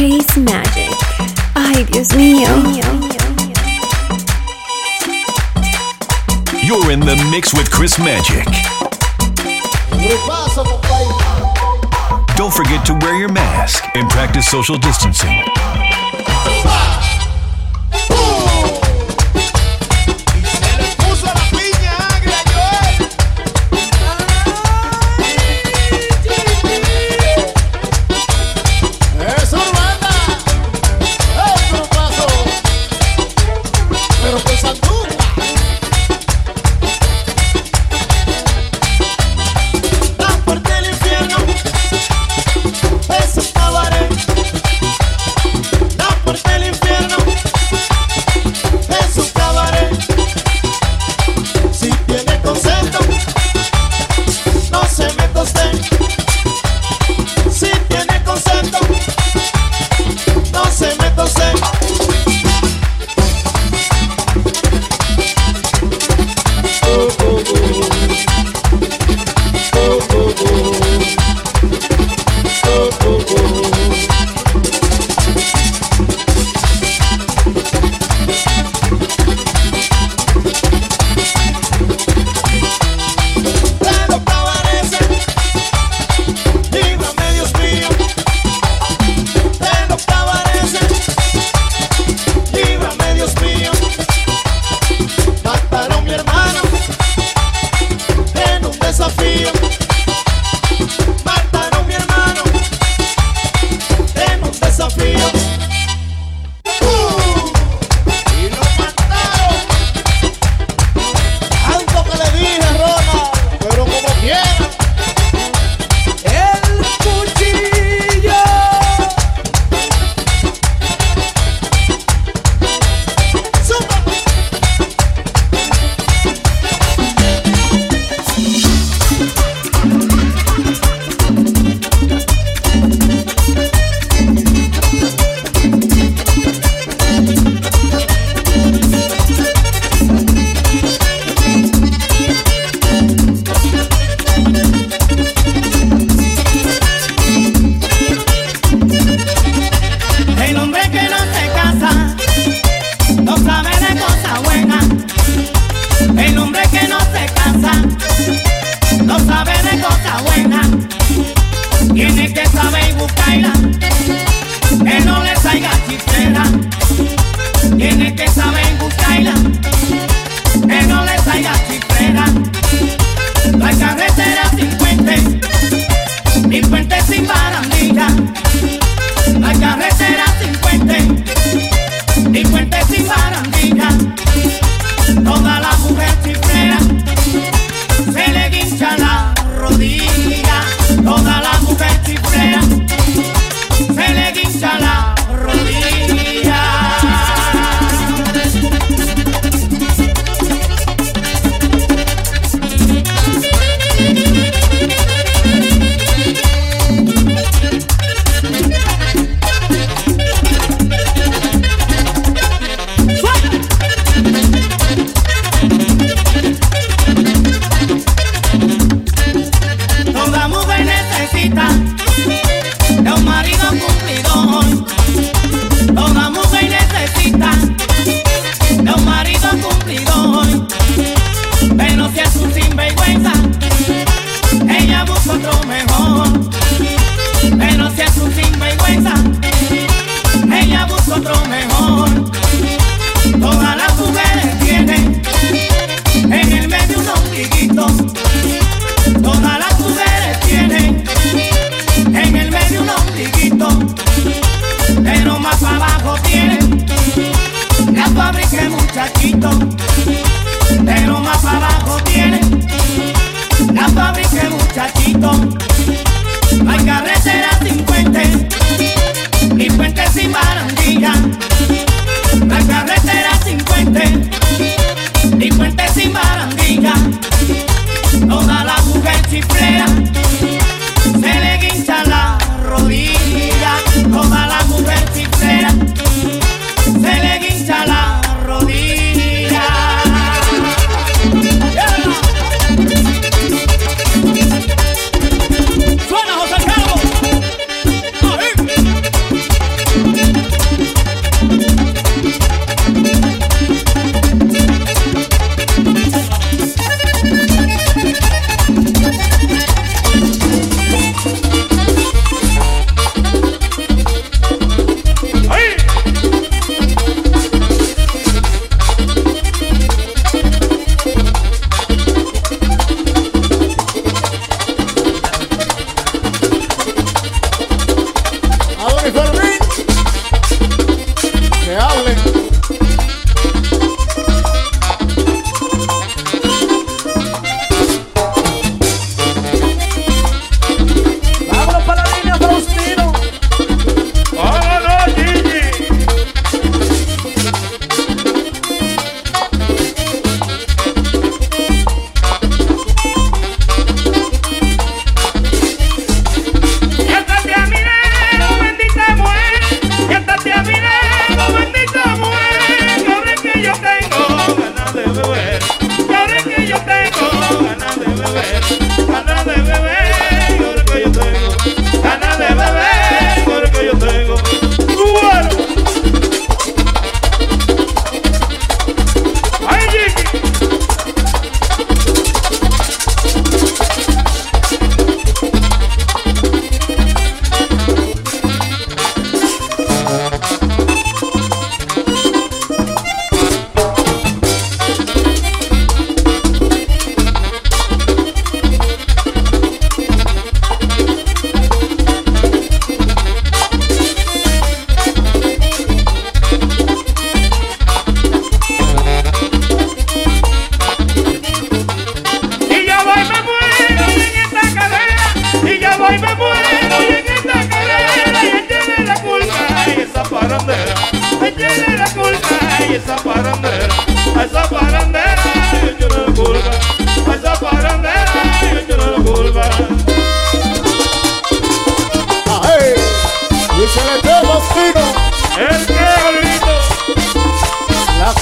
Chris Magic. Ay, Dios mío. You're in the mix with Chris Magic. Don't forget to wear your mask and practice social distancing.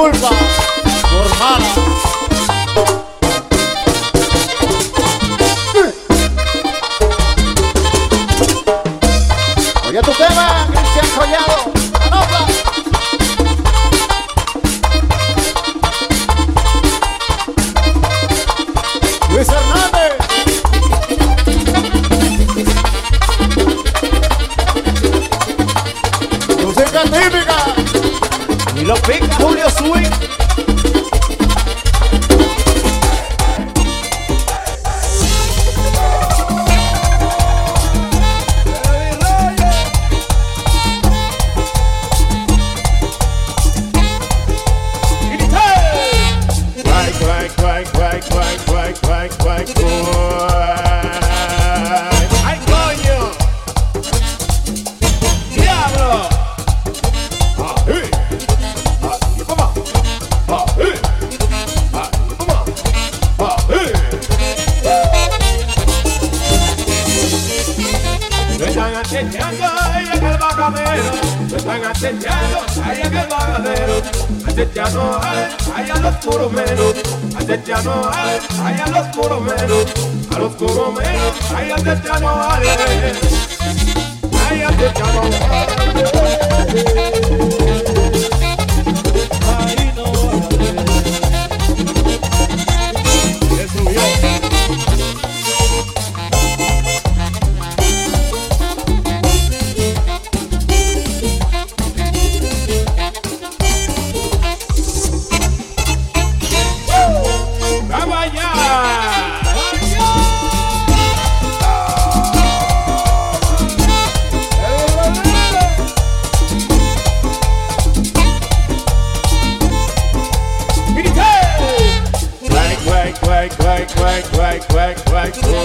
좋을까? Ay, a los poromeros, antes ya no hay. Ay, a los poromeros, a los poromeros. Ay, antes ya hay. Ay, antes ya hay. back.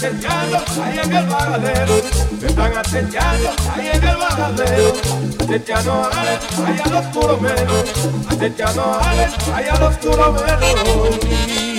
acechando ahí en el baradero, me están acechando ahí en el baradero, acechando ahí a los puromeros, acechando ahí a los puromeros.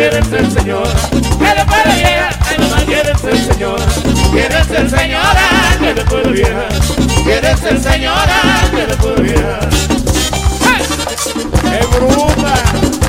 quieres ser señora, que puedo vieja, ay mamá quieres ser señora, quieres ser señora, que puedo vieja, quieres ser señora, que puedo vieja. ¡Qué bruta!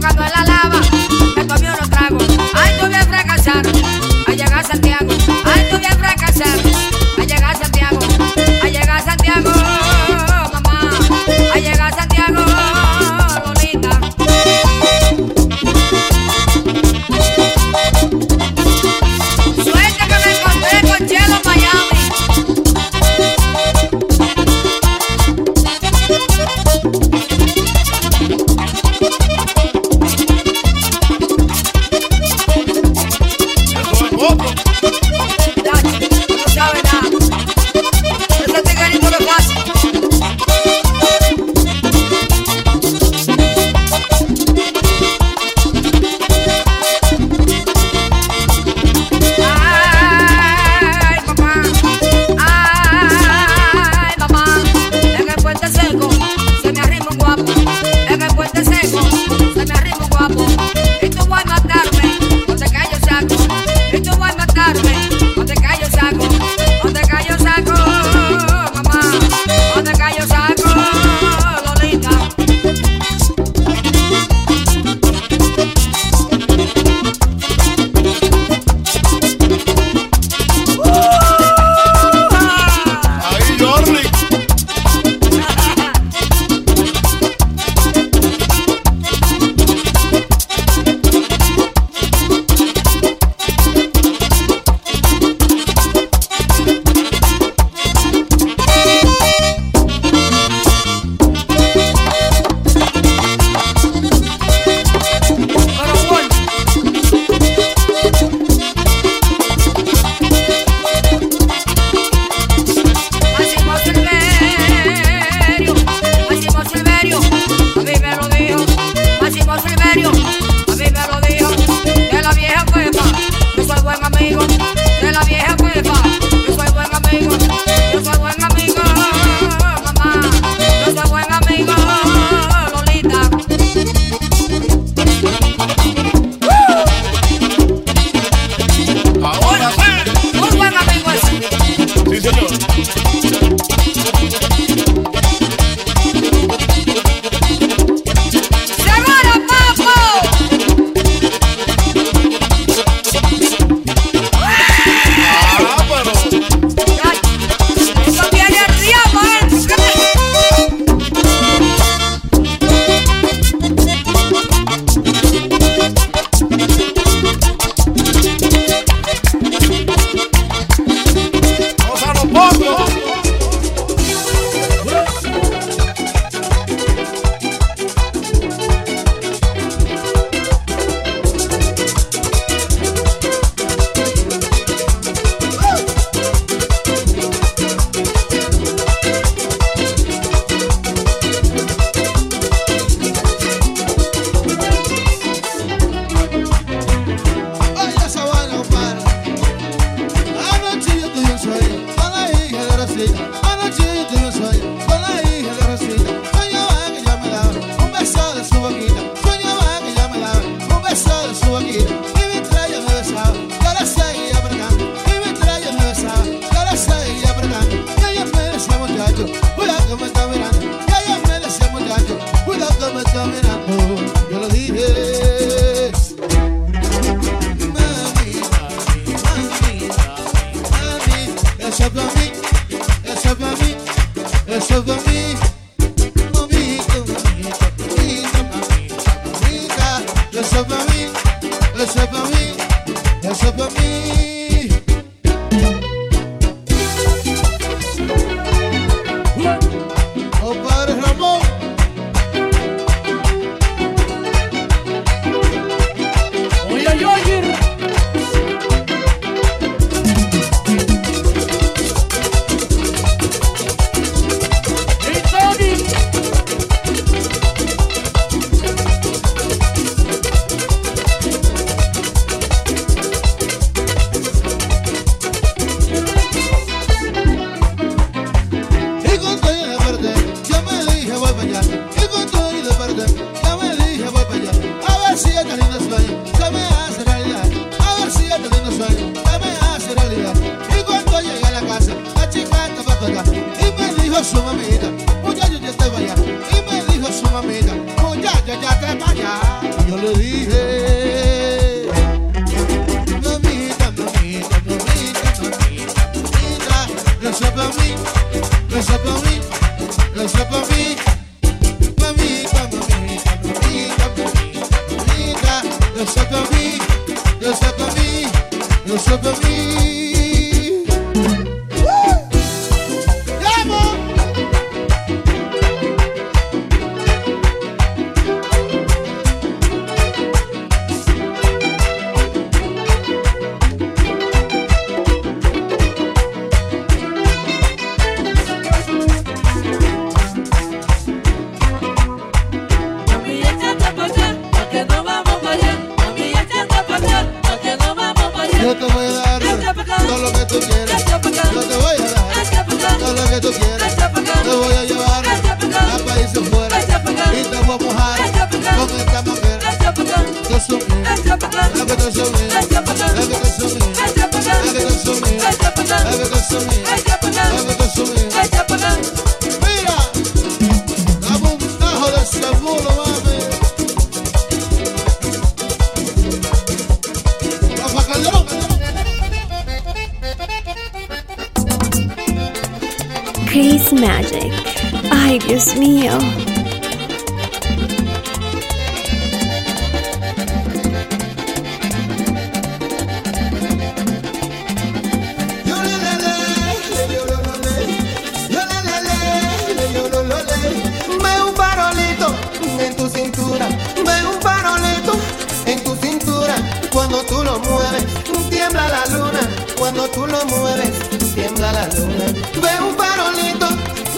tocando el Hey. tú quieras, a todo lo que tú quieras. A llevar a a. Tú la que tú la la que tú la la que tú Magic, ay Dios mío. Yolaly, leyolololey, yo ley, ve un parolito en tu cintura, me un parolito en tu cintura, cuando tú no mueves, tiembla la luna cuando tú lo mueves, tiembla la luna. Veo un farolito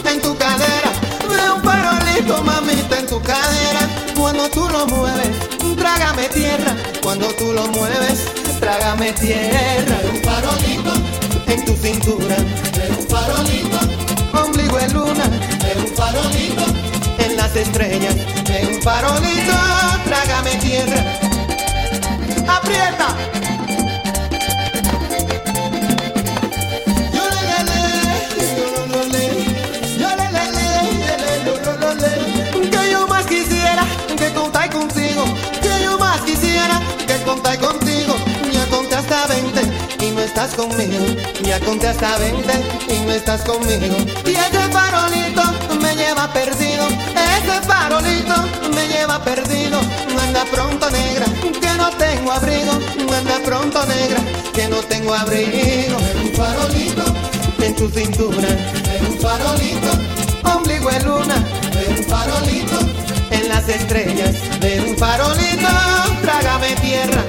en tu cadera, veo un farolito, mamita, en tu cadera. Cuando tú lo mueves, trágame tierra. Cuando tú lo mueves, trágame tierra. Veo un farolito en tu cintura, veo un farolito, ombligo en luna, veo un farolito en las estrellas, veo un farolito. Estás conmigo, ya conté hasta 20 y no estás conmigo. Y ese farolito me lleva perdido, ese farolito me lleva perdido. Anda pronto negra, que no tengo abrigo, anda pronto negra, que no tengo abrigo. Un farolito en tu cintura, un farolito, ombligo de luna, un farolito en las estrellas, un farolito, trágame tierra,